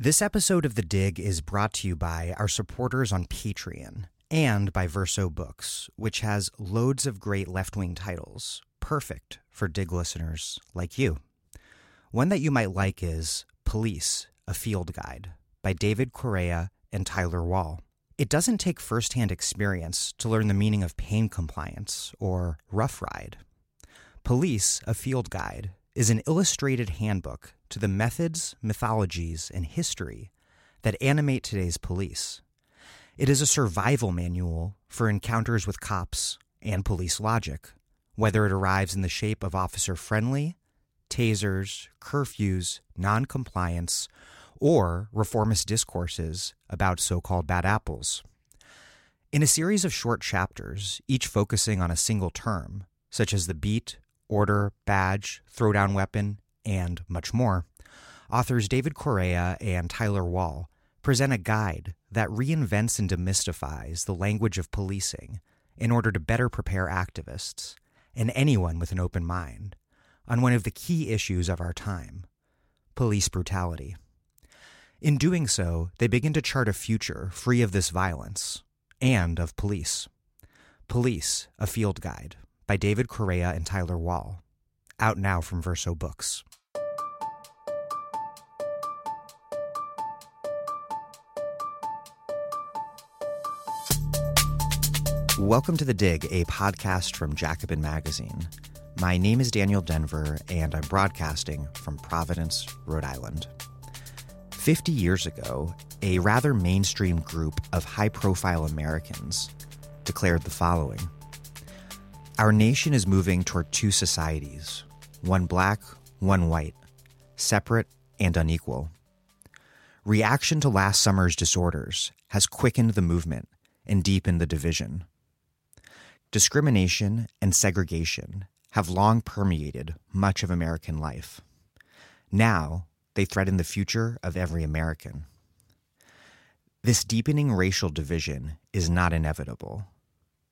This episode of The Dig is brought to you by our supporters on Patreon and by Verso Books, which has loads of great left wing titles, perfect for Dig listeners like you. One that you might like is Police, a Field Guide by David Correia and Tyler Wall. It doesn't take firsthand experience to learn the meaning of pain compliance or rough ride. Police, a Field Guide is an illustrated handbook to the methods, mythologies, and history that animate today's police. It is a survival manual for encounters with cops and police logic, whether it arrives in the shape of officer friendly, tasers, curfews, noncompliance, or reformist discourses about so called bad apples. In a series of short chapters, each focusing on a single term, such as the beat, order, badge, throwdown weapon, and much more, authors David Correia and Tyler Wall present a guide that reinvents and demystifies the language of policing in order to better prepare activists and anyone with an open mind on one of the key issues of our time police brutality. In doing so, they begin to chart a future free of this violence and of police. Police, a field guide by David Correia and Tyler Wall. Out now from Verso Books. Welcome to The Dig, a podcast from Jacobin Magazine. My name is Daniel Denver, and I'm broadcasting from Providence, Rhode Island. 50 years ago, a rather mainstream group of high profile Americans declared the following our nation is moving toward two societies one black, one white, separate and unequal. Reaction to last summer's disorders has quickened the movement and deepened the division. Discrimination and segregation have long permeated much of American life. Now, they threaten the future of every American. This deepening racial division is not inevitable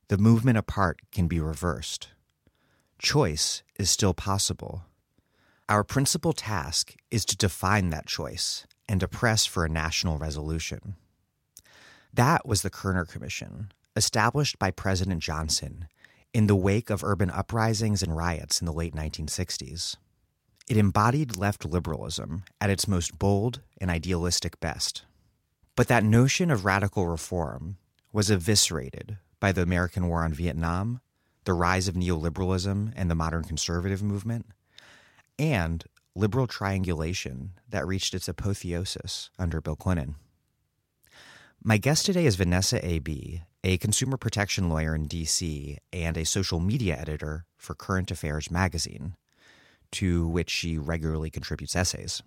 the movement apart can be reversed. Choice is still possible. Our principal task is to define that choice and to press for a national resolution. That was the Kerner Commission, established by President Johnson in the wake of urban uprisings and riots in the late 1960s. It embodied left liberalism at its most bold and idealistic best. But that notion of radical reform was eviscerated by the American War on Vietnam, the rise of neoliberalism and the modern conservative movement, and liberal triangulation that reached its apotheosis under Bill Clinton. My guest today is Vanessa A. Bee, a consumer protection lawyer in D.C. and a social media editor for Current Affairs magazine, to which she regularly contributes essays.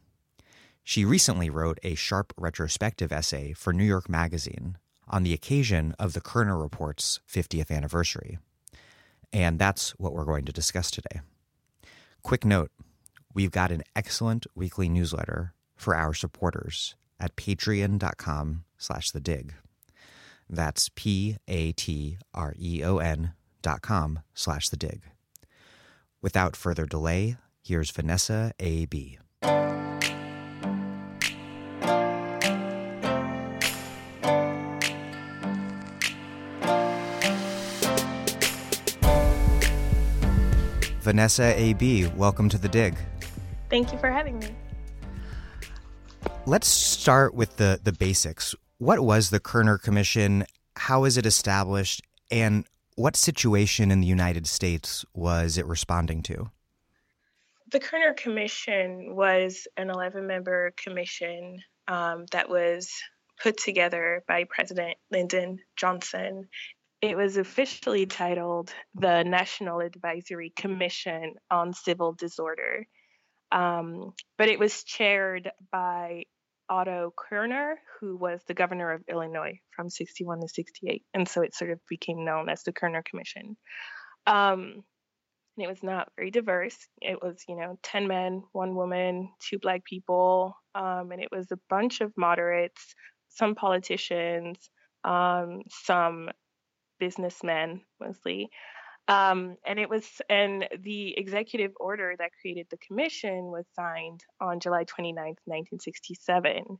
She recently wrote a sharp retrospective essay for New York Magazine on the occasion of the Kerner Report's 50th anniversary. And that's what we're going to discuss today. Quick note we've got an excellent weekly newsletter for our supporters at patreon.com slash the dig. That's P A T R E O N dot com slash the dig. Without further delay, here's Vanessa A. Vanessa A. Bee, welcome to the dig. Thank you for having me. Let's start with the, the basics. What was the Kerner Commission? How is it established? And what situation in the United States was it responding to? The Kerner Commission was an 11 member commission um, that was put together by President Lyndon Johnson it was officially titled the National Advisory Commission on Civil Disorder, um, but it was chaired by Otto Kerner, who was the governor of Illinois from 61 to 68. And so it sort of became known as the Kerner Commission. Um, and it was not very diverse. It was, you know, 10 men, one woman, two black people. Um, and it was a bunch of moderates, some politicians, um, some businessmen mostly. Um, and it was, and the executive order that created the commission was signed on July 29th, 1967.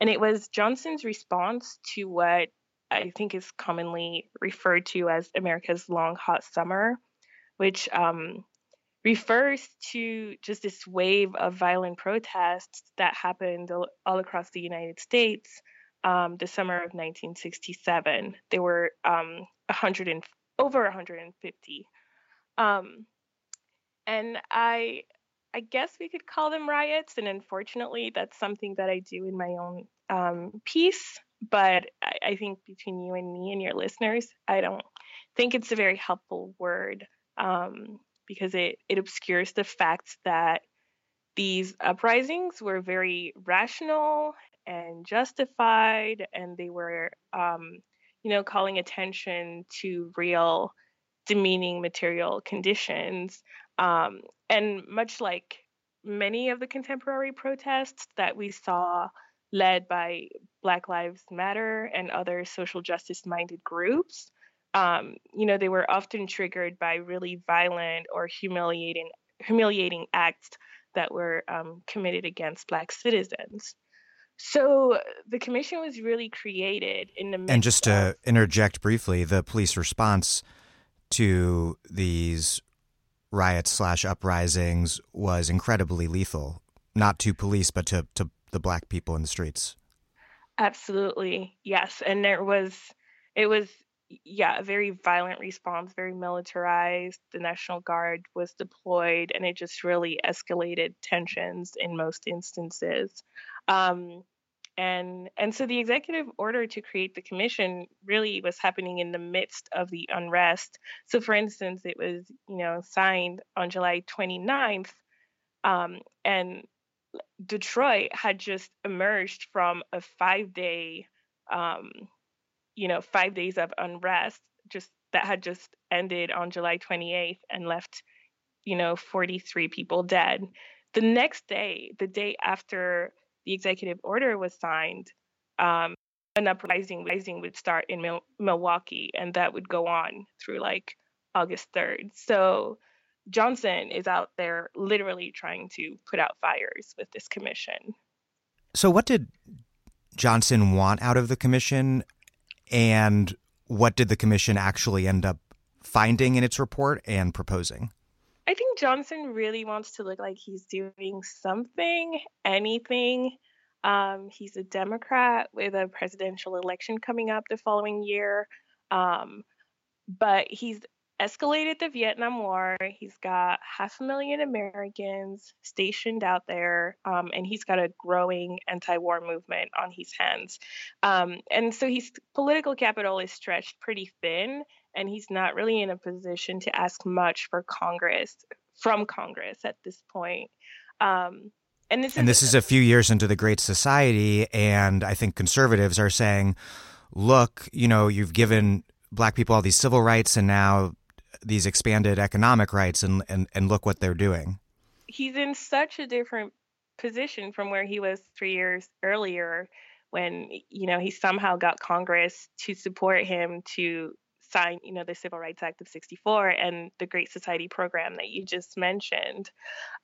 And it was Johnson's response to what I think is commonly referred to as America's long hot summer, which um, refers to just this wave of violent protests that happened all across the United States um, the summer of 1967. There were um, 100 and, over 150. Um, and I, I guess we could call them riots. And unfortunately, that's something that I do in my own um, piece. But I, I think between you and me and your listeners, I don't think it's a very helpful word um, because it, it obscures the fact that these uprisings were very rational and justified, and they were, um, you know, calling attention to real demeaning material conditions. Um, and much like many of the contemporary protests that we saw led by Black Lives Matter and other social justice minded groups, um, you know, they were often triggered by really violent or humiliating humiliating acts that were um, committed against Black citizens. So uh, the commission was really created in the and just to interject briefly, the police response to these riots slash uprisings was incredibly lethal, not to police but to to the black people in the streets. Absolutely, yes, and there was it was yeah, a very violent response, very militarized. The National Guard was deployed, and it just really escalated tensions in most instances. Um, and and so the executive order to create the commission really was happening in the midst of the unrest. So, for instance, it was you know signed on July 29th, um, and Detroit had just emerged from a five-day um, you know, five days of unrest just that had just ended on July 28th and left, you know, 43 people dead. The next day, the day after the executive order was signed, um, an uprising rising would start in Mil- Milwaukee, and that would go on through like August 3rd. So Johnson is out there literally trying to put out fires with this commission. So, what did Johnson want out of the commission? And what did the commission actually end up finding in its report and proposing? I think Johnson really wants to look like he's doing something, anything. Um, he's a Democrat with a presidential election coming up the following year. Um, but he's escalated the Vietnam War. He's got half a million Americans stationed out there, um, and he's got a growing anti-war movement on his hands. Um, and so his political capital is stretched pretty thin, and he's not really in a position to ask much for Congress from Congress at this point. Um, and this, and is, this is a few years into the Great Society, and I think conservatives are saying, "Look, you know, you've given." black people all these civil rights and now these expanded economic rights and, and, and look what they're doing. He's in such a different position from where he was three years earlier when, you know, he somehow got Congress to support him to sign, you know, the Civil Rights Act of 64 and the Great Society program that you just mentioned.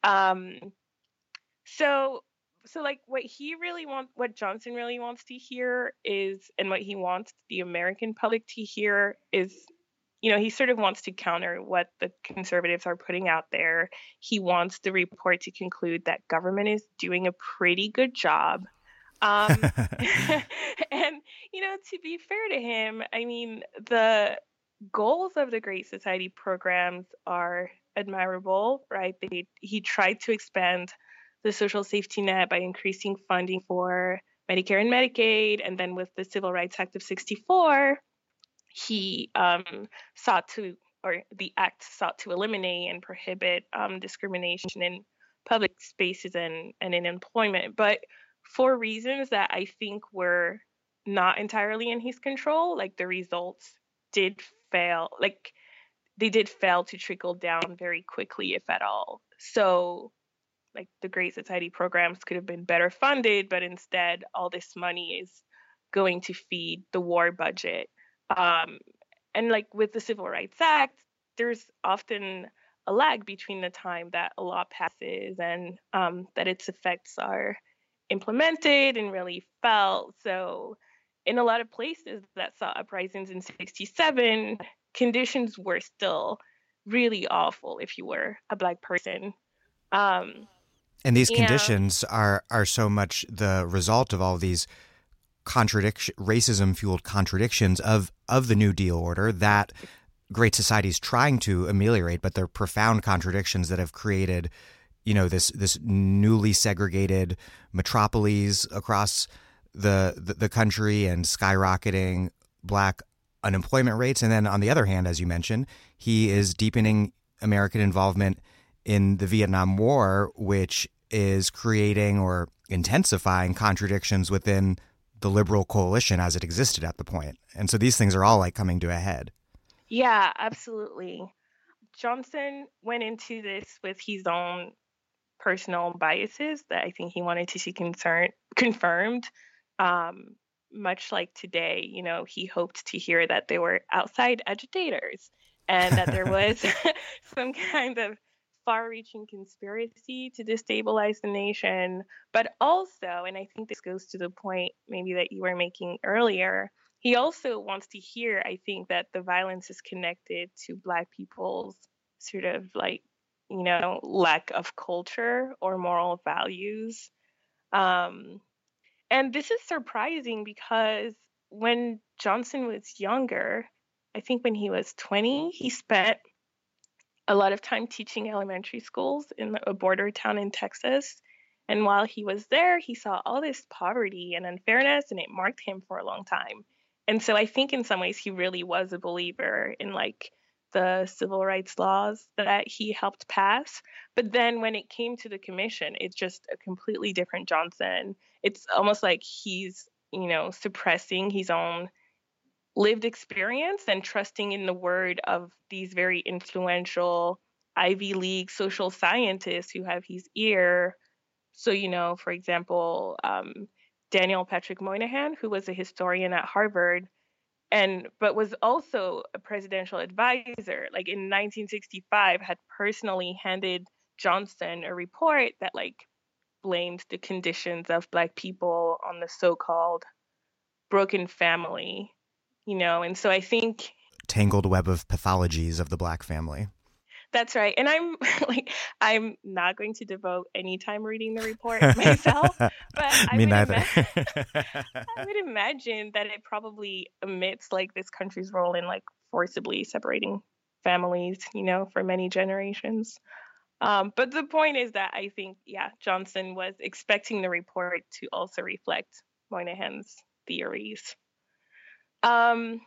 Um, so so like what he really wants what johnson really wants to hear is and what he wants the american public to hear is you know, he sort of wants to counter what the conservatives are putting out there. He wants the report to conclude that government is doing a pretty good job. Um, and, you know, to be fair to him, I mean, the goals of the Great Society programs are admirable, right? They, he tried to expand the social safety net by increasing funding for Medicare and Medicaid. And then with the Civil Rights Act of 64, he um, sought to, or the act sought to eliminate and prohibit um, discrimination in public spaces and, and in employment, but for reasons that I think were not entirely in his control, like the results did fail, like they did fail to trickle down very quickly, if at all. So, like the Great Society programs could have been better funded, but instead, all this money is going to feed the war budget um, and like with the Civil Rights Act, there's often a lag between the time that a law passes and um, that its effects are implemented and really felt. So, in a lot of places that saw uprisings in 67, conditions were still really awful if you were a Black person. Um, and these conditions are, are so much the result of all these contradiction racism fueled contradictions of of the new deal order that great society is trying to ameliorate but they're profound contradictions that have created you know this this newly segregated metropolis across the, the, the country and skyrocketing black unemployment rates and then on the other hand as you mentioned he is deepening american involvement in the Vietnam War which is creating or intensifying contradictions within the liberal coalition as it existed at the point. And so these things are all like coming to a head. Yeah, absolutely. Johnson went into this with his own personal biases that I think he wanted to see concern, confirmed. Um, much like today, you know, he hoped to hear that there were outside agitators and that there was some kind of far reaching conspiracy to destabilize the nation, but also, and I think this goes to the point maybe that you were making earlier, he also wants to hear, I think, that the violence is connected to Black people's sort of like, you know, lack of culture or moral values. Um, and this is surprising because when Johnson was younger, I think when he was 20, he spent a lot of time teaching elementary schools in a border town in Texas. And while he was there, he saw all this poverty and unfairness, and it marked him for a long time. And so I think in some ways he really was a believer in like the civil rights laws that he helped pass. But then when it came to the commission, it's just a completely different Johnson. It's almost like he's, you know, suppressing his own lived experience and trusting in the word of these very influential Ivy League social scientists who have his ear. So, you know, for example, um, Daniel Patrick Moynihan, who was a historian at Harvard, and but was also a presidential advisor. Like in 1965, had personally handed Johnson a report that like blamed the conditions of Black people on the so-called broken family you know, and so I think tangled web of pathologies of the black family. That's right. And I'm like I'm not going to devote any time reading the report myself, but I Me neither. I would imagine that it probably omits like this country's role in like forcibly separating families, you know, for many generations. Um, but the point is that I think, yeah, Johnson was expecting the report to also reflect Moynihan's theories. Um,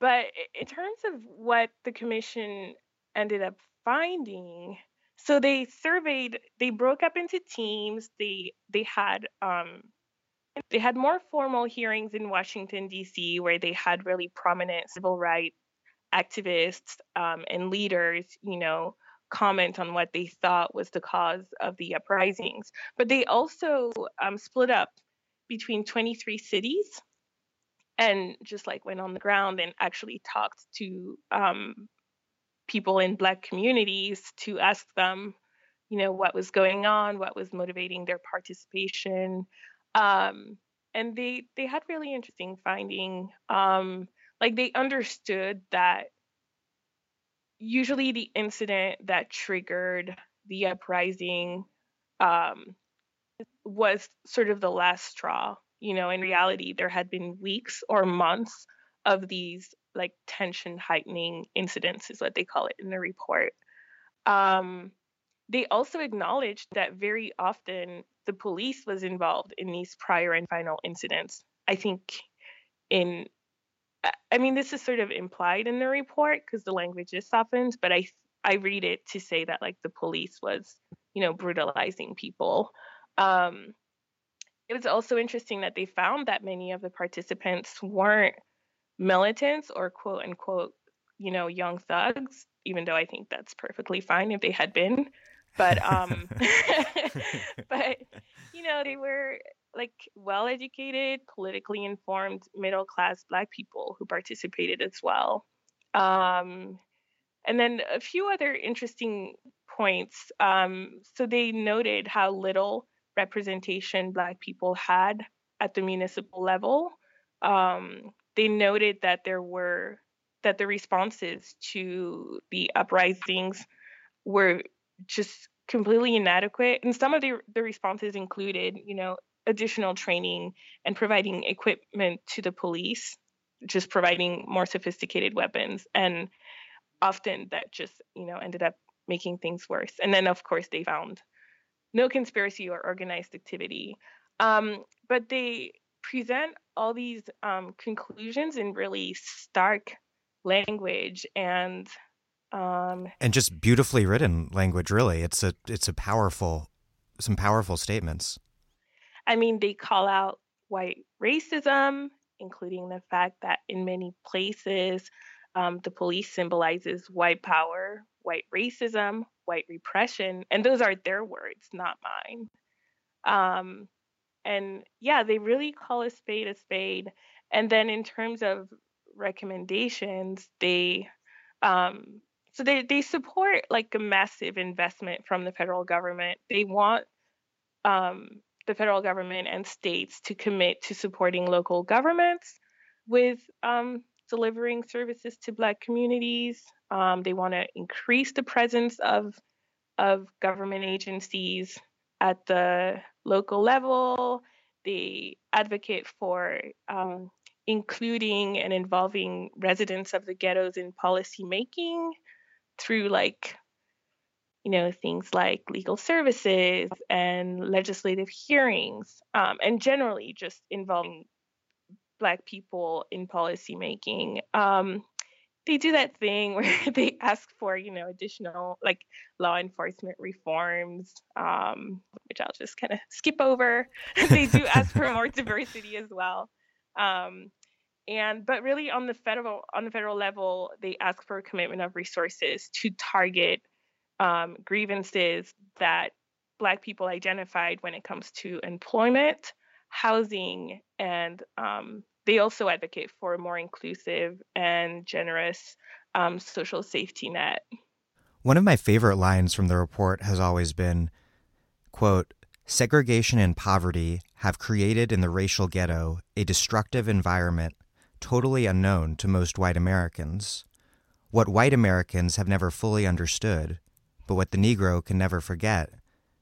but in terms of what the commission ended up finding, so they surveyed, they broke up into teams. They they had um, they had more formal hearings in Washington D.C. where they had really prominent civil rights activists um, and leaders, you know, comment on what they thought was the cause of the uprisings. But they also um, split up between 23 cities and just like went on the ground and actually talked to um, people in black communities to ask them you know what was going on what was motivating their participation. Um, and they they had really interesting finding. Um, like they understood that usually the incident that triggered the uprising um, was sort of the last straw you know, in reality, there had been weeks or months of these like tension heightening incidents, is what they call it in the report. Um, they also acknowledged that very often the police was involved in these prior and final incidents. I think in I mean this is sort of implied in the report because the language is softened, but I I read it to say that like the police was, you know, brutalizing people. Um, it was also interesting that they found that many of the participants weren't militants or quote unquote, you know, young thugs, even though I think that's perfectly fine if they had been. But um but you know, they were like well educated, politically informed, middle class black people who participated as well. Um and then a few other interesting points. Um, so they noted how little representation Black people had at the municipal level. Um, they noted that there were that the responses to the uprisings were just completely inadequate, and some of the the responses included, you know, additional training and providing equipment to the police, just providing more sophisticated weapons, and often that just you know ended up making things worse. And then of course they found no conspiracy or organized activity. Um, but they present all these um, conclusions in really stark language and um, and just beautifully written language. Really, it's a it's a powerful some powerful statements. I mean, they call out white racism, including the fact that in many places um, the police symbolizes white power, white racism, white repression, and those are their words, not mine. Um, and yeah, they really call a spade a spade. And then in terms of recommendations, they um, so they they support like a massive investment from the federal government. They want um, the federal government and states to commit to supporting local governments with um, delivering services to Black communities. Um, they want to increase the presence of of government agencies at the local level. They advocate for um, including and involving residents of the ghettos in policy making through like you know things like legal services and legislative hearings um, and generally just involving black people in policy making um, they do that thing where they ask for you know additional like law enforcement reforms um, which i'll just kind of skip over. They do ask for more diversity as well. Um, and but really on the federal on the federal level they ask for a commitment of resources to target um, grievances that black people identified when it comes to employment housing and um, they also advocate for a more inclusive and generous um, social safety net. One of my favorite lines from the report has always been, quote, segregation and poverty have created in the racial ghetto a destructive environment totally unknown to most white Americans. What white Americans have never fully understood, but what the Negro can never forget,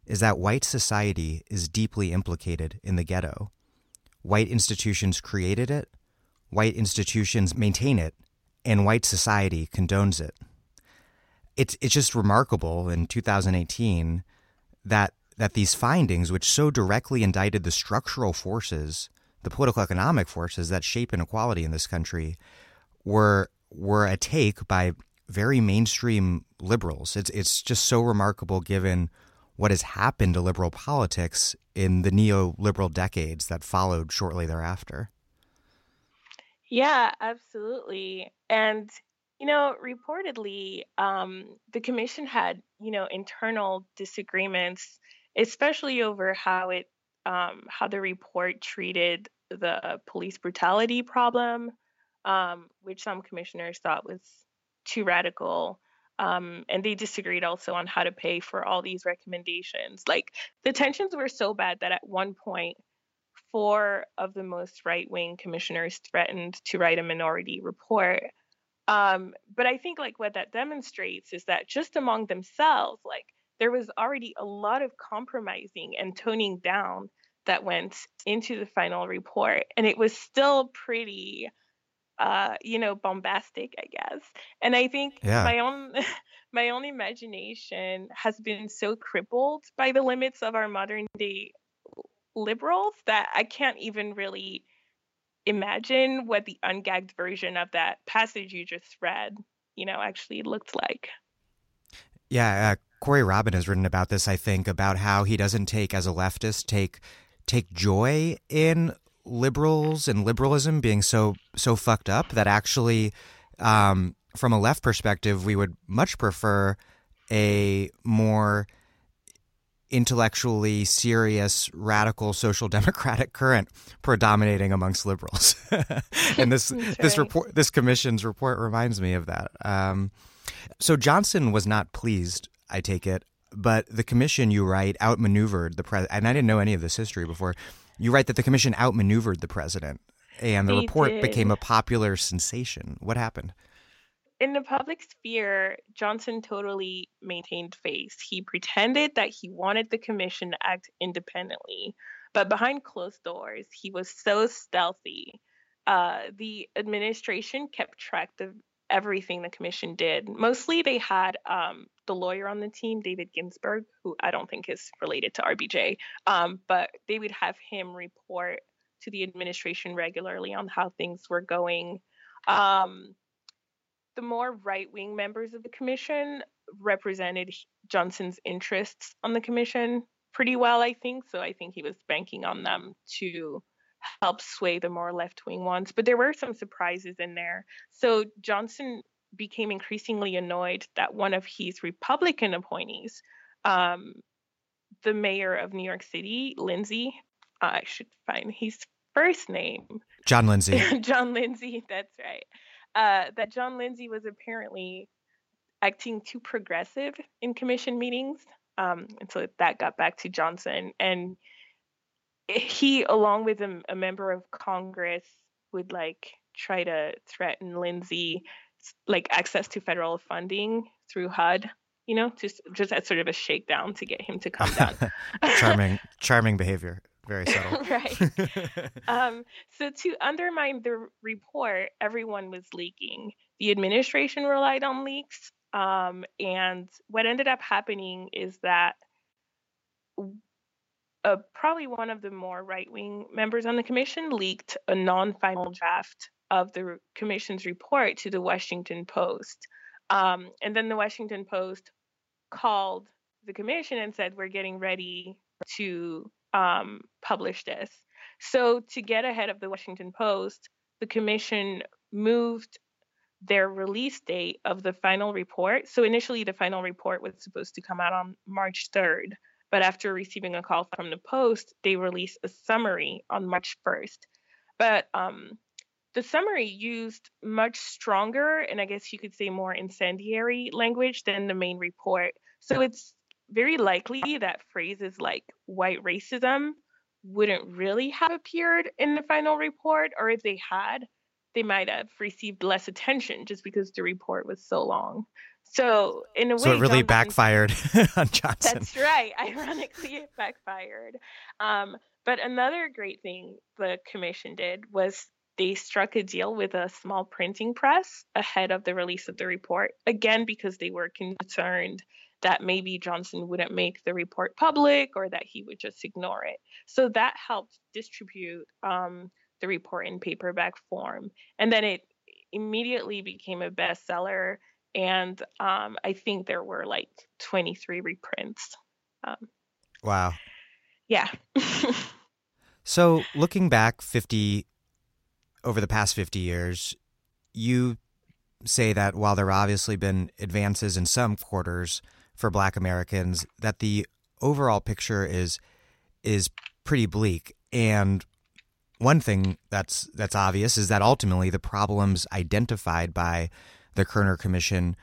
is that white society is deeply implicated in the ghetto. White institutions created it, white institutions maintain it, and white society condones it. It's, it's just remarkable in 2018 that, that these findings, which so directly indicted the structural forces, the political economic forces that shape inequality in this country, were, were a take by very mainstream liberals. It's, it's just so remarkable given what has happened to liberal politics in the neoliberal decades that followed shortly thereafter. Yeah, absolutely. And, you know, reportedly, um, the commission had, you know, internal disagreements, especially over how it, um, how the report treated the police brutality problem, um, which some commissioners thought was too radical. Um, and they disagreed also on how to pay for all these recommendations. Like the tensions were so bad that at one point, four of the most right wing commissioners threatened to write a minority report. Um, but I think like what that demonstrates is that just among themselves, like there was already a lot of compromising and toning down that went into the final report, and it was still pretty uh, you know, bombastic, I guess. And I think yeah. my own my own imagination has been so crippled by the limits of our modern day liberals that I can't even really imagine what the ungagged version of that passage you just read, you know, actually looked like. Yeah, uh, Corey Robin has written about this. I think about how he doesn't take, as a leftist, take take joy in liberals and liberalism being so so fucked up that actually, um, from a left perspective, we would much prefer a more intellectually serious, radical social democratic current predominating amongst liberals. and this this report, this commission's report, reminds me of that. Um, So Johnson was not pleased, I take it, but the commission, you write, outmaneuvered the president. And I didn't know any of this history before. You write that the commission outmaneuvered the president, and the They report did. became a popular sensation. What happened? in the public sphere, Johnson totally maintained face. He pretended that he wanted the commission to act independently, but behind closed doors, he was so stealthy. Uh, the administration kept track of everything the commission did. Mostly, they had um, the lawyer on the team, David Ginsburg, who I don't think is related to RBG, um, but they would have him report to the administration regularly on how things were going. Um, the more right wing members of the commission represented Johnson's interests on the commission pretty well, I think. So I think he was banking on them to help sway the more left wing ones. But there were some surprises in there. So Johnson became increasingly annoyed that one of his Republican appointees, um, the mayor of New York City, Lindsay, uh, I should find his first name, John Lindsay. John Lindsay, that's right. Uh, that John Lindsay was apparently acting too progressive in commission meetings. Um, and so that got back to Johnson. And he, along with a, a member of Congress, would like try to threaten Lindsay like access to federal funding through HUD, you know, just just as sort of a shakedown to get him to come down. charming, charming behavior. Very subtle. right. Um, so to undermine the report, everyone was leaking. The administration relied on leaks, um, and what ended up happening is that uh, probably one of the more right-wing members on the commission leaked a non-final draft of the commission's report to the Washington Post, um, and then the Washington Post called the commission and said, "We're getting ready to." um, publish this. So, to get ahead of the Washington Post, the commission moved their release date of the final report. So, initially, the final report was supposed to come out on March 3rd. But after receiving a call from the Post, they released a summary on March 1st. But um, the summary used much stronger and I guess you could say more incendiary language than the main report. So, it's very likely that phrases like white racism wouldn't really have appeared in the final report, or if they had, they might have received less attention just because the report was so long. So, in a way, so it really Johnson- backfired on Johnson. That's right. Ironically, it backfired. Um, but another great thing the commission did was they struck a deal with a small printing press ahead of the release of the report, again, because they were concerned that maybe Johnson wouldn't make the report public or that he would just ignore it. So that helped distribute um, the report in paperback form. And then it immediately became a bestseller. And um, I think there were like 23 reprints. Um, wow. yeah. So, looking back 50 over the past 50 years, you say that while there have obviously been advances in some quarters for black Americans, that the overall picture is is pretty bleak. And one thing that's that's obvious is that ultimately the problems identified by the Kerner Commission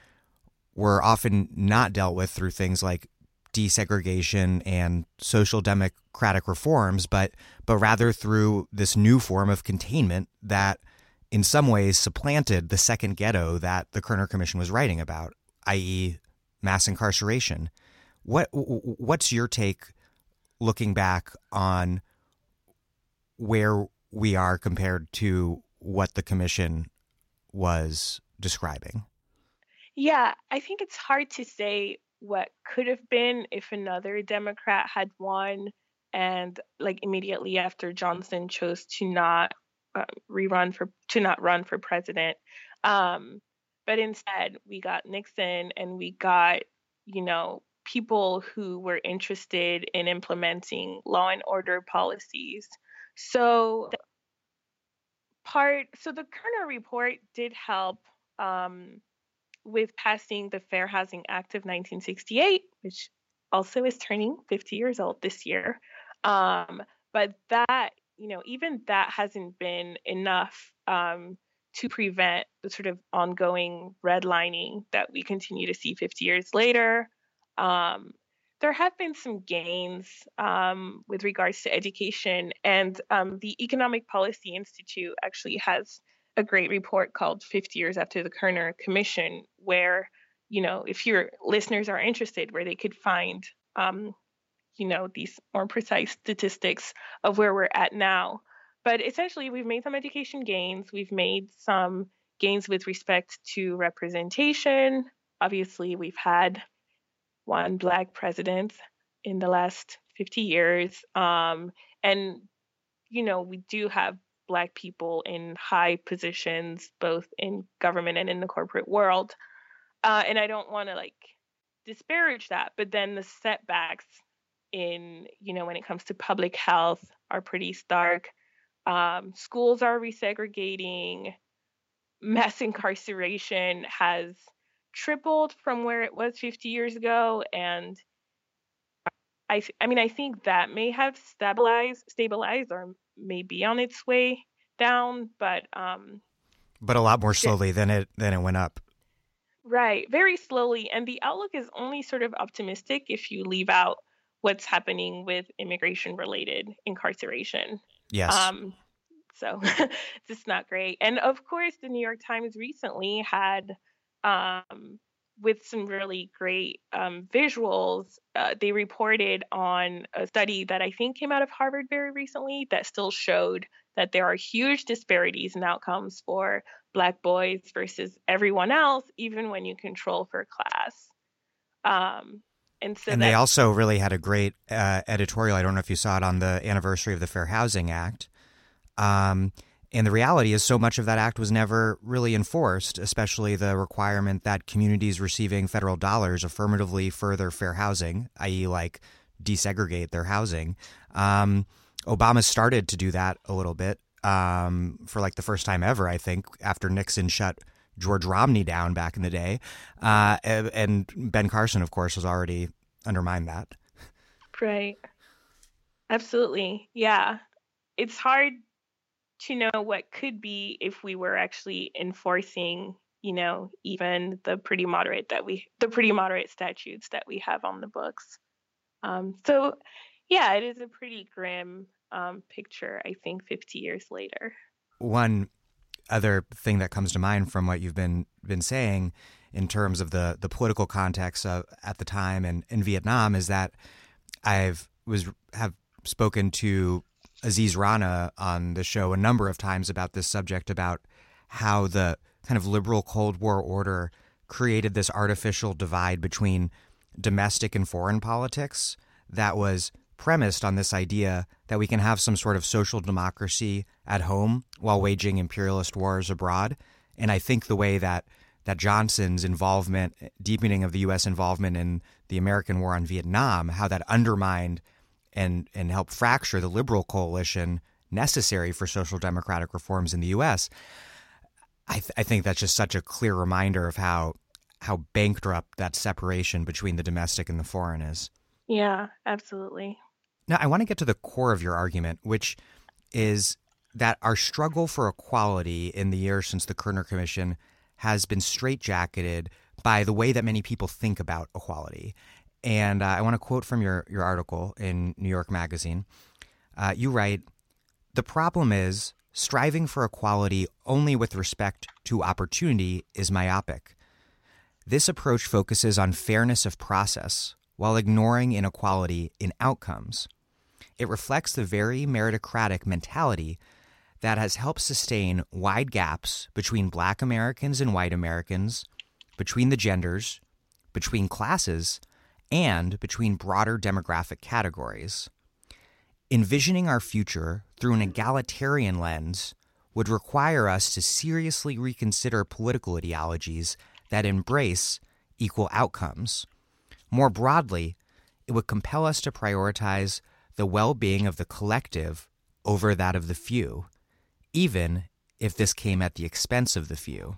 were often not dealt with through things like desegregation and social democratic reforms, but but rather through this new form of containment that in some ways supplanted the second ghetto that the Kerner Commission was writing about, i.e., mass incarceration. What what's your take looking back on where we are compared to what the commission was describing? Yeah, I think it's hard to say what could have been if another Democrat had won and like immediately after Johnson chose to not uh, rerun for to not run for president. Um, but instead, we got Nixon and we got, you know, people who were interested in implementing law and order policies. So part so the Kerner report did help um, with passing the Fair Housing Act of 1968, which also is turning 50 years old this year. Um, but that, you know, even that hasn't been enough um, to prevent the sort of ongoing redlining that we continue to see 50 years later. Um, there have been some gains um, with regards to education, and um, the Economic Policy Institute actually has a great report called 50 Years After the Kerner Commission, where, you know, if your listeners are interested, where they could find, um, you know, these more precise statistics of where we're at now. But essentially, we've made some education gains. We've made some gains with respect to representation. Obviously, we've had one black president in the last 50 years. Um, and, you know, we do have black people in high positions, both in government and in the corporate world. Uh, and I don't want to like disparage that, but then the setbacks in, you know, when it comes to public health are pretty stark. Um, schools are resegregating. Mass incarceration has tripled from where it was 50 years ago and I, I mean, I think that may have stabilized, stabilized, or may be on its way down, but um, but a lot more slowly than it than it went up. Right, very slowly, and the outlook is only sort of optimistic if you leave out what's happening with immigration-related incarceration. Yes. Um, so it's just not great. And of course, the New York Times recently had um, with some really great um, visuals. Uh, they reported on a study that I think came out of Harvard very recently that still showed that there are huge disparities in outcomes for Black boys versus everyone else, even when you control for class. Um, and so and they also really had a great uh, editorial. I don't know if you saw it on the anniversary of the Fair Housing Act. Um, and the reality is, so much of that act was never really enforced, especially the requirement that communities receiving federal dollars affirmatively further fair housing, i.e., like desegregate their housing. Um, Obama started to do that a little bit um, for like the first time ever, I think, after Nixon shut George Romney down back in the day. Uh, and Ben Carson, of course, has already undermined that. Right. Absolutely. Yeah. It's hard to know what could be if we were actually enforcing you know even the pretty moderate that we the pretty moderate statutes that we have on the books. Um, so yeah it is a pretty grim um, picture i think 50 years later. One other thing that comes to mind from what you've been been saying in terms of the the political context of, at the time and in Vietnam is that I've was have spoken to Aziz Rana on the show a number of times about this subject about how the kind of liberal Cold War order created this artificial divide between domestic and foreign politics that was premised on this idea that we can have some sort of social democracy at home while waging imperialist wars abroad. And I think the way that that Johnson's involvement, deepening of the U.S. involvement in the American war on Vietnam, how that undermined and and help fracture the liberal coalition necessary for social democratic reforms in the U.S. I, th- I think that's just such a clear reminder of how how bankrupt that separation between the domestic and the foreign is. Yeah, absolutely. Now, I want to get to the core of your argument, which is that our struggle for equality in the years since the Kerner Commission has been straitjacketed by the way that many people think about equality. And uh, I want to quote from your, your article in New York Magazine. Uh, you write The problem is striving for equality only with respect to opportunity is myopic. This approach focuses on fairness of process while ignoring inequality in outcomes. It reflects the very meritocratic mentality that has helped sustain wide gaps between black Americans and white Americans, between the genders, between classes, and between broader demographic categories. Envisioning our future through an egalitarian lens would require us to seriously reconsider political ideologies that embrace equal outcomes. More broadly, it would compel us to prioritize the well being of the collective over that of the few, even if this came at the expense of the few.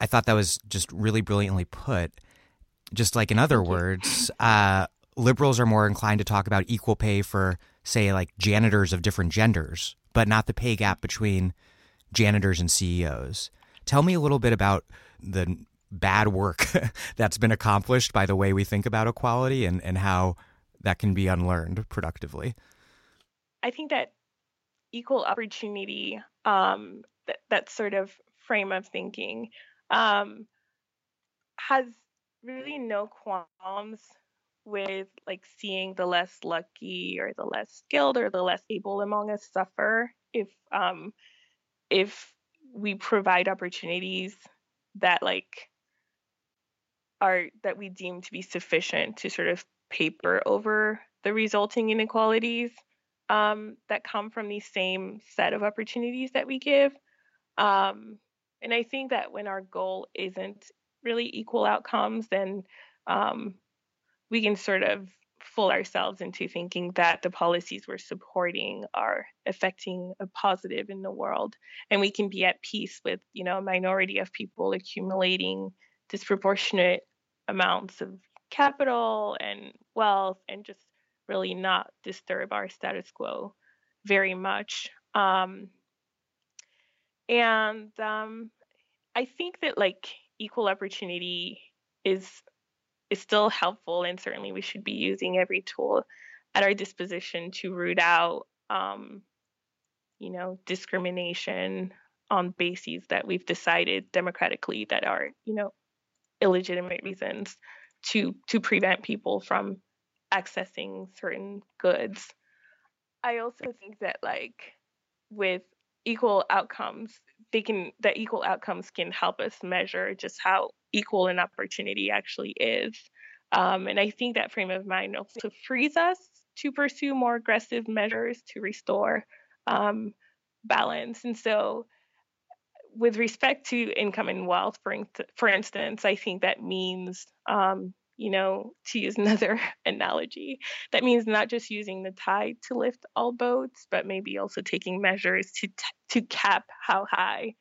I thought that was just really brilliantly put just like in other words, uh, liberals are more inclined to talk about equal pay for, say, like janitors of different genders, but not the pay gap between janitors and CEOs. Tell me a little bit about the bad work that's been accomplished by the way we think about equality and, and how that can be unlearned productively. I think that equal opportunity, um, that, that sort of frame of thinking, um, has really no qualms with like seeing the less lucky or the less skilled or the less able among us suffer if um if we provide opportunities that like are that we deem to be sufficient to sort of paper over the resulting inequalities um, that come from these same set of opportunities that we give. Um, and I think that when our goal isn't really equal outcomes, then um, we can sort of fool ourselves into thinking that the policies we're supporting are affecting a positive in the world and we can be at peace with you know a minority of people accumulating disproportionate amounts of capital and wealth and just really not disturb our status quo very much um, and um, i think that like equal opportunity is is still helpful, and certainly we should be using every tool at our disposition to root out, um, you know, discrimination on bases that we've decided democratically that are, you know, illegitimate reasons to to prevent people from accessing certain goods. I also think that like with equal outcomes, they can that equal outcomes can help us measure just how equal an opportunity actually is. Um, and I think that frame of mind also frees us to pursue more aggressive measures to restore um, balance. And so, with respect to income and wealth, for, in- for instance, I think that means, um, you know, to use another analogy, that means not just using the tide to lift all boats, but maybe also taking measures to t- to cap how high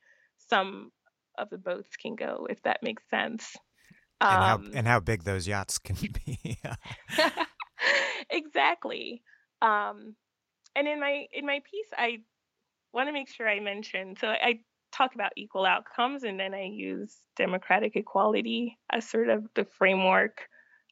some of the boats can go, if that makes sense. Um, and, how, um, and how big those yachts can be. exactly. Um, and in my in my piece, I want to make sure I mention. So I talk about equal outcomes, and then I use democratic equality as sort of the framework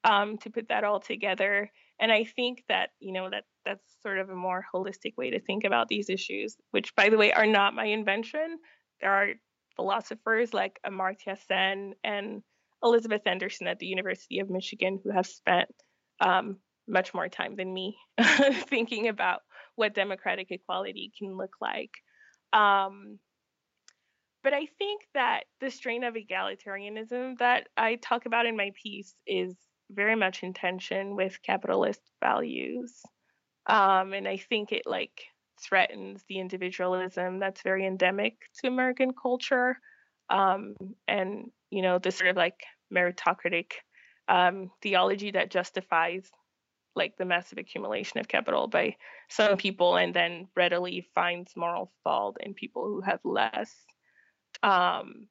um, to put that all together. And I think that you know that that's sort of a more holistic way to think about these issues, which, by the way, are not my invention. There are philosophers like Amartya Sen and Elizabeth Anderson at the University of Michigan who have spent um, much more time than me thinking about what democratic equality can look like. Um, but I think that the strain of egalitarianism that I talk about in my piece is very much in tension with capitalist values. Um, and I think it like threatens the individualism that's very endemic to American culture. Um, and, you know, this sort of like meritocratic um, theology that justifies like the massive accumulation of capital by some people and then readily finds moral fault in people who have less. Um,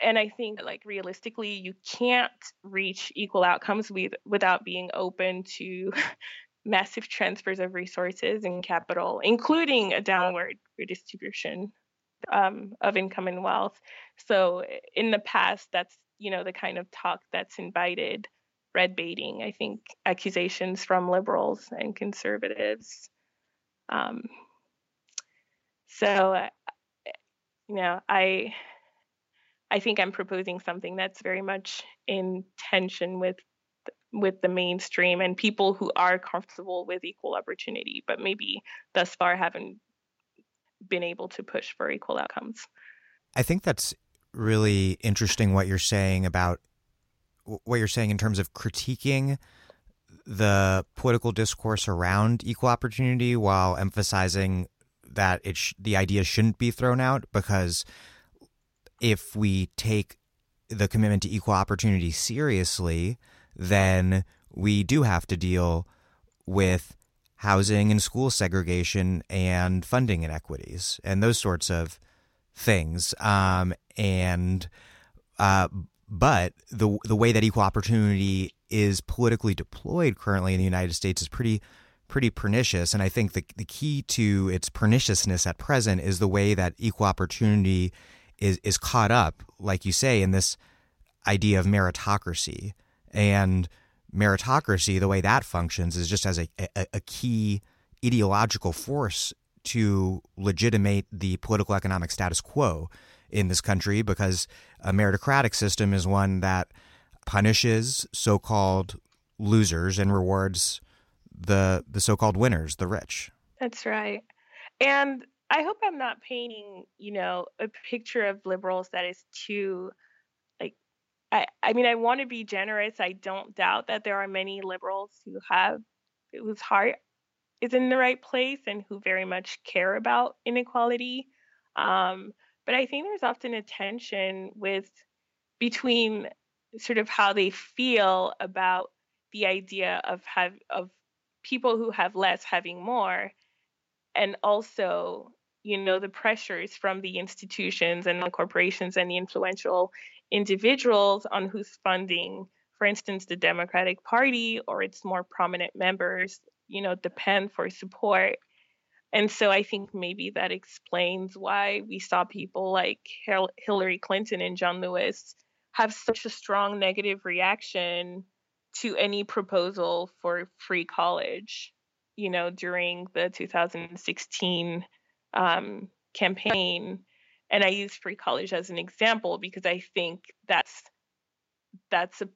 and I think like realistically, you can't reach equal outcomes with, without being open to massive transfers of resources and capital, including a downward redistribution um, of income and wealth. So in the past, that's you know the kind of talk that's invited red baiting. I think accusations from liberals and conservatives. Um, so uh, you know, I I think I'm proposing something that's very much in tension with with the mainstream and people who are comfortable with equal opportunity, but maybe thus far haven't been able to push for equal outcomes. I think that's really interesting what you're saying about what you're saying in terms of critiquing the political discourse around equal opportunity while emphasizing that it sh- the idea shouldn't be thrown out because if we take the commitment to equal opportunity seriously, then we do have to deal with housing and school segregation and funding inequities and those sorts of things. Um, and uh, but the the way that equal opportunity is politically deployed currently in the United States is pretty pretty pernicious. And I think the, the key to its perniciousness at present is the way that equal opportunity is, is caught up, like you say, in this idea of meritocracy. And meritocracy, the way that functions, is just as a, a, a key ideological force to legitimate the political economic status quo in this country because a meritocratic system is one that punishes so-called losers and rewards the the so-called winners, the rich. That's right. And I hope I'm not painting, you know, a picture of liberals that is too like I I mean I want to be generous. I don't doubt that there are many liberals who have whose heart is in the right place and who very much care about inequality. Um, but I think there's often a tension with between sort of how they feel about the idea of have of people who have less having more and also you know the pressures from the institutions and the corporations and the influential individuals on who's funding for instance the democratic party or its more prominent members you know depend for support. And so i think maybe that explains why we saw people like hillary clinton and john lewis have such a strong negative reaction to any proposal for free college you know during the 2016 um, campaign and i use free college as an example because i think that's that's a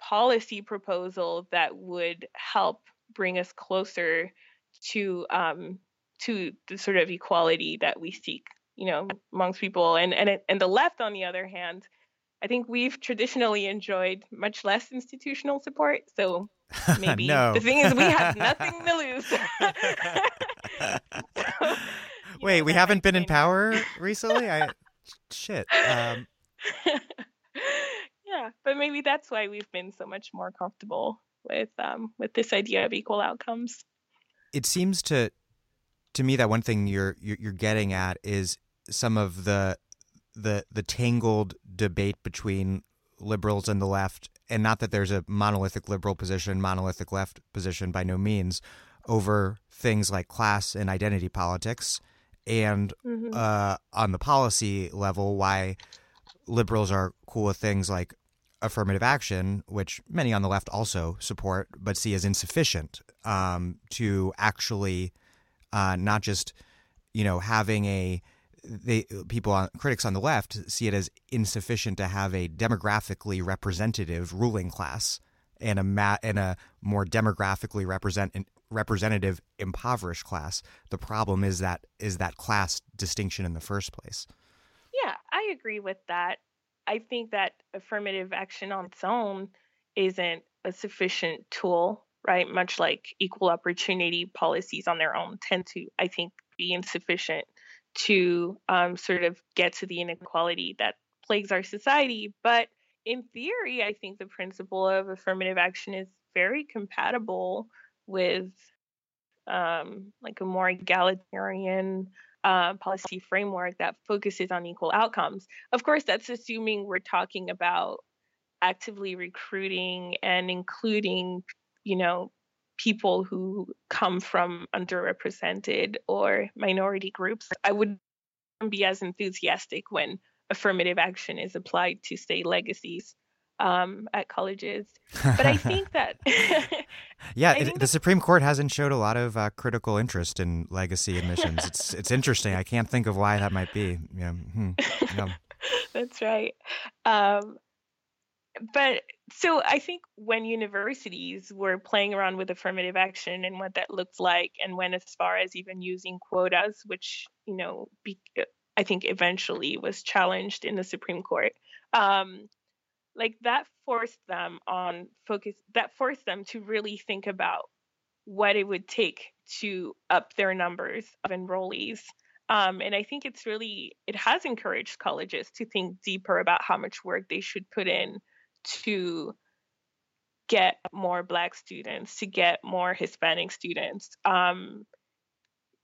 policy proposal that would help bring us closer to um, to the sort of equality that we seek, you know, amongst people. And and and the left, on the other hand, I think we've traditionally enjoyed much less institutional support. So maybe no. the thing is we have nothing to lose. so, Wait, we haven't been in power recently? I shit. Um... yeah, but maybe that's why we've been so much more comfortable with um, with this idea of equal outcomes. It seems to to me that one thing you're you're getting at is some of the the the tangled debate between liberals and the left, and not that there's a monolithic liberal position, monolithic left position by no means, over things like class and identity politics, and mm-hmm. uh, on the policy level, why liberals are cool with things like affirmative action, which many on the left also support, but see as insufficient um, to actually uh, not just you know having a they people on critics on the left see it as insufficient to have a demographically representative ruling class and a ma- and a more demographically represent representative impoverished class. The problem is that is that class distinction in the first place. Yeah, I agree with that. I think that affirmative action on its own isn't a sufficient tool, right? Much like equal opportunity policies on their own tend to, I think, be insufficient to um, sort of get to the inequality that plagues our society. But in theory, I think the principle of affirmative action is very compatible with um, like a more egalitarian uh, policy framework that focuses on equal outcomes. Of course, that's assuming we're talking about actively recruiting and including, you know, people who come from underrepresented or minority groups. I would be as enthusiastic when affirmative action is applied to, say, legacies um, at colleges. But I think that. yeah, it, the Supreme Court hasn't showed a lot of uh, critical interest in legacy admissions. it's it's interesting. I can't think of why that might be. Yeah, hmm. yeah. That's right. Um, but so I think when universities were playing around with affirmative action and what that looked like, and went as far as even using quotas, which you know, be, I think eventually was challenged in the Supreme Court. Um, like that forced them on focus that forced them to really think about what it would take to up their numbers of enrollees um, and i think it's really it has encouraged colleges to think deeper about how much work they should put in to get more black students to get more hispanic students um,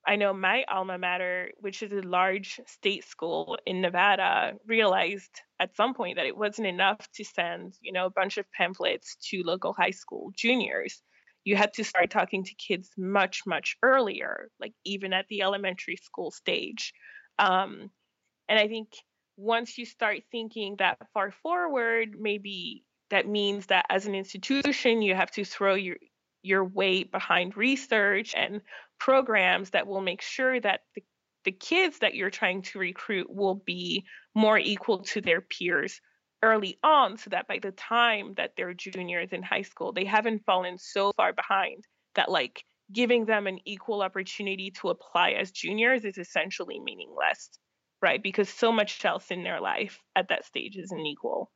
I know my alma mater, which is a large state school in Nevada, realized at some point that it wasn't enough to send, you know, a bunch of pamphlets to local high school juniors. you had to start talking to kids much, much earlier, like even at the elementary school stage. Um, and I think once you start thinking that far forward, maybe that means that as an institution, you have to throw your your weight behind research and programs that will make sure that the, the kids that you're trying to recruit will be more equal to their peers early on so that by the time that they're juniors in high school they haven't fallen so far behind that like giving them an equal opportunity to apply as juniors is essentially meaningless right because so much else in their life at that stage is unequal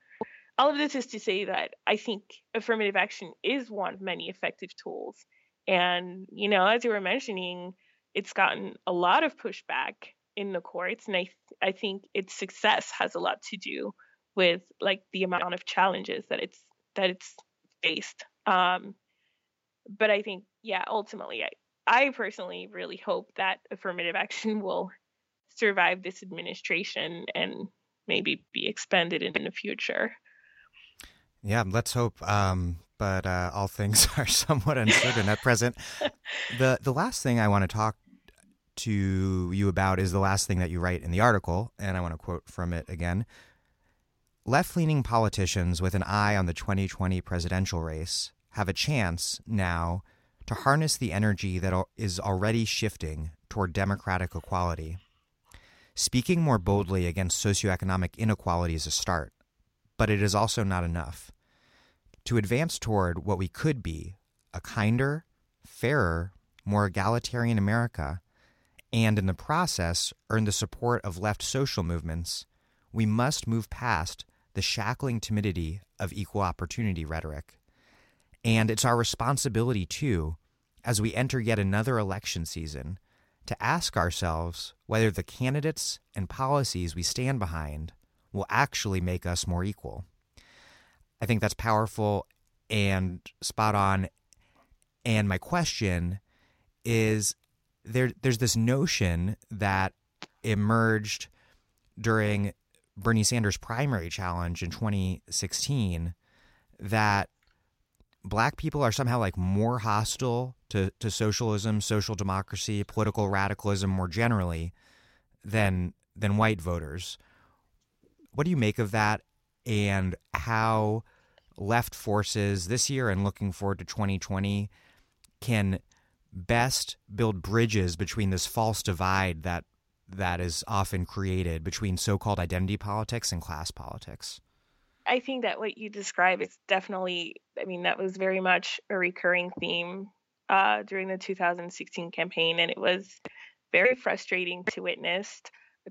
all of this is to say that I think affirmative action is one of many effective tools. And, you know, as you were mentioning, it's gotten a lot of pushback in the courts. And I, th- I think its success has a lot to do with like the amount of challenges that it's that it's faced. Um, but I think, yeah, ultimately, I, I personally really hope that affirmative action will survive this administration and maybe be expanded in the future. Yeah, let's hope. Um, but uh, all things are somewhat uncertain at present. the The last thing I want to talk to you about is the last thing that you write in the article, and I want to quote from it again. Left leaning politicians with an eye on the 2020 presidential race have a chance now to harness the energy that is already shifting toward democratic equality. Speaking more boldly against socioeconomic inequality is a start but it is also not enough. To advance toward what we could be a kinder, fairer, more egalitarian America, and in the process earn the support of left social movements, we must move past the shackling timidity of equal opportunity rhetoric. And it's our responsibility, too, as we enter yet another election season, to ask ourselves whether the candidates and policies we stand behind will actually make us more equal. I think that's powerful and spot on. And my question is there there's this notion that emerged during Bernie Sanders' primary challenge in 2016 that black people are somehow like more hostile to, to socialism, social democracy, political radicalism more generally than than white voters what do you make of that and how left forces this year and looking forward to 2020 can best build bridges between this false divide that that is often created between so-called identity politics and class politics. I think that what you describe is definitely I mean that was very much a recurring theme uh, during the 2016 campaign and it was very frustrating to witness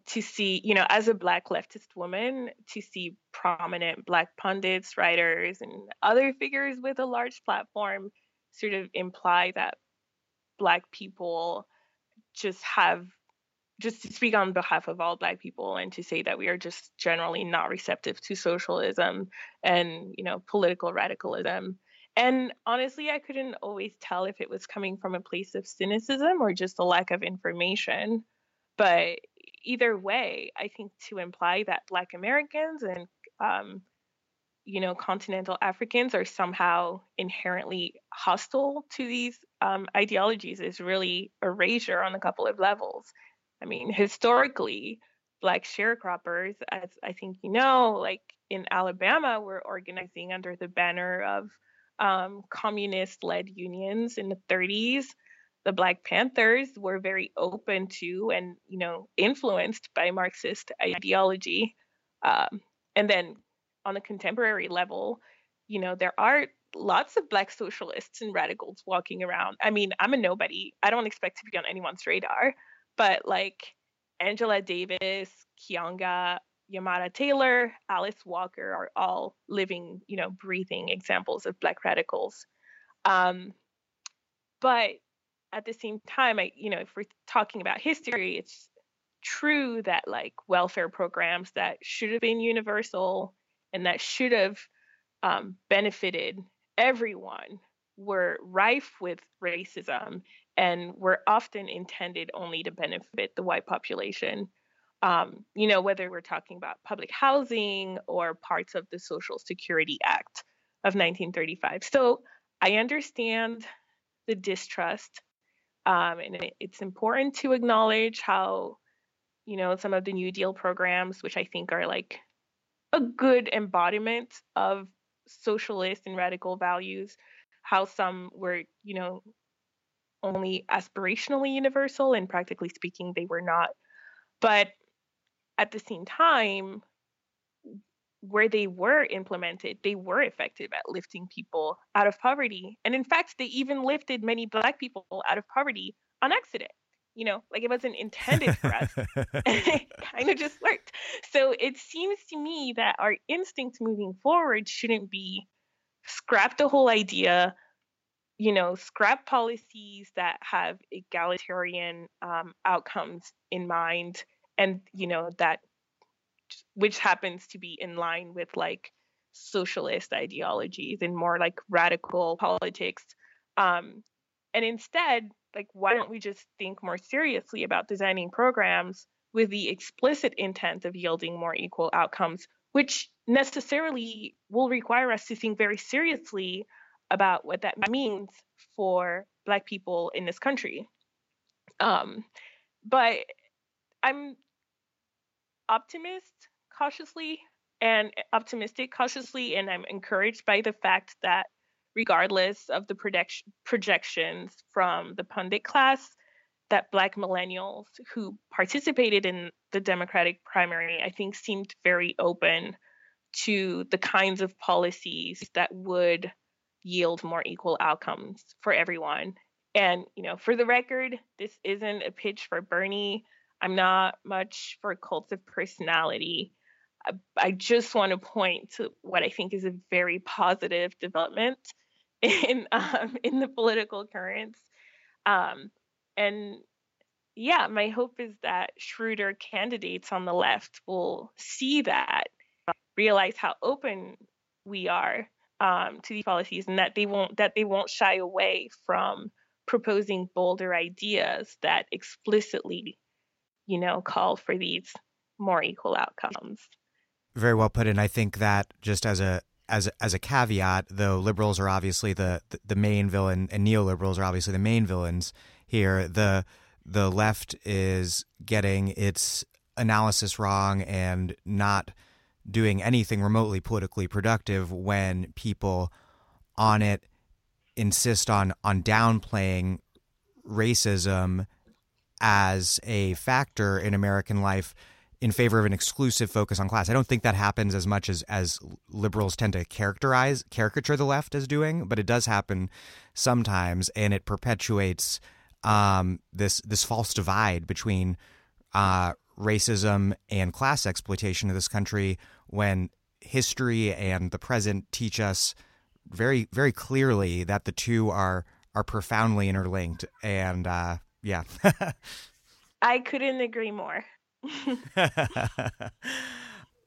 to see, you know, as a Black leftist woman, to see prominent Black pundits, writers, and other figures with a large platform sort of imply that Black people just have, just to speak on behalf of all Black people and to say that we are just generally not receptive to socialism and, you know, political radicalism. And honestly, I couldn't always tell if it was coming from a place of cynicism or just a lack of information. But either way, I think to imply that Black Americans and um, you know continental Africans are somehow inherently hostile to these um, ideologies is really erasure on a couple of levels. I mean, historically, Black sharecroppers, as I think you know, like in Alabama, were organizing under the banner of um, communist-led unions in the 30s the Black Panthers were very open to and you know influenced by Marxist ideology. Um, and then on a contemporary level, you know there are lots of Black socialists and radicals walking around. I mean, I'm a nobody. I don't expect to be on anyone's radar, but like Angela Davis, Keeanga, Yamahtta Taylor, Alice Walker are all living, you know, breathing examples of Black radicals. Um, but at the same time, I, you know, if we're talking about history, it's true that like welfare programs that should have been universal and that should have um, benefited everyone were rife with racism and were often intended only to benefit the white population. Um, you know, whether we're talking about public housing or parts of the Social Security Act of 1935. So I understand the distrust. Um, and it, it's important to acknowledge how, you know, some of the New Deal programs, which I think are like a good embodiment of socialist and radical values, how some were, you know, only aspirationally universal and practically speaking, they were not. But at the same time, where they were implemented, they were effective at lifting people out of poverty. And in fact, they even lifted many Black people out of poverty on accident. You know, like it wasn't intended for us. it kind of just worked. So it seems to me that our instinct moving forward shouldn't be scrap the whole idea, you know, scrap policies that have egalitarian um, outcomes in mind and, you know, that which happens to be in line with like socialist ideologies and more like radical politics. Um, and instead, like, why don't we just think more seriously about designing programs with the explicit intent of yielding more equal outcomes, which necessarily will require us to think very seriously about what that means for Black people in this country. Um, but I'm optimist cautiously and optimistic cautiously, and I'm encouraged by the fact that regardless of the projection, projections from the pundit class, that Black millennials who participated in the Democratic primary, I think, seemed very open to the kinds of policies that would yield more equal outcomes for everyone. And, you know, for the record, this isn't a pitch for Bernie. I'm not much for cults of personality. I, just want to point to what I think is a very positive development in um, in the political currents. Um, and yeah, my hope is that shrewder candidates on the left will see that, realize how open we are um, to these policies, and that they won't that they won't shy away from proposing bolder ideas that explicitly you know, call for these more equal outcomes. Very well put. And I think that just as a as a, as a caveat, though liberals are obviously the, the, the main villain and neoliberals are obviously the main villains here, the the left is getting its analysis wrong and not doing anything remotely politically productive when people on it insist on on downplaying racism as a factor in American life in favor of an exclusive focus on class. I don't think that happens as much as as liberals tend to characterize caricature the left as doing, but it does happen sometimes, and it perpetuates um, this this false divide between uh, racism and class exploitation of this country when history and the present teach us very very clearly that the two are are profoundly interlinked and uh, yeah. I couldn't agree more.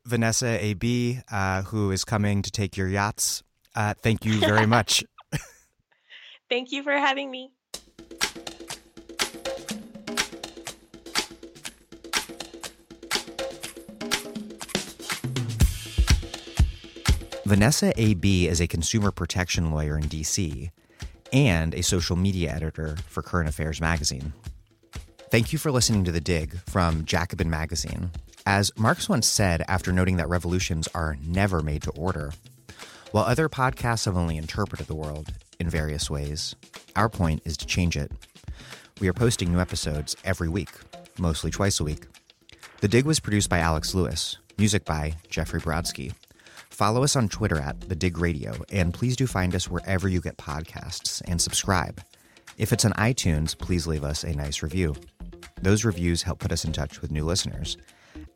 Vanessa A. Bee, uh, who is coming to take your yachts, uh, thank you very much. thank you for having me. Vanessa A. Bee is a consumer protection lawyer in DC and a social media editor for Current Affairs magazine. Thank you for listening to The Dig from Jacobin Magazine. As Marx once said after noting that revolutions are never made to order, while other podcasts have only interpreted the world in various ways, our point is to change it. We are posting new episodes every week, mostly twice a week. The Dig was produced by Alex Lewis, music by Jeffrey Brodsky. Follow us on Twitter at The Dig Radio, and please do find us wherever you get podcasts and subscribe. If it's on iTunes, please leave us a nice review. Those reviews help put us in touch with new listeners,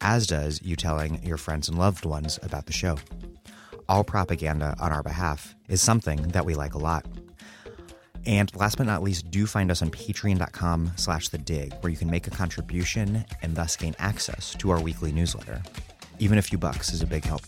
as does you telling your friends and loved ones about the show. All propaganda on our behalf is something that we like a lot. And last but not least, do find us on patreon.com slash the dig, where you can make a contribution and thus gain access to our weekly newsletter. Even a few bucks is a big help.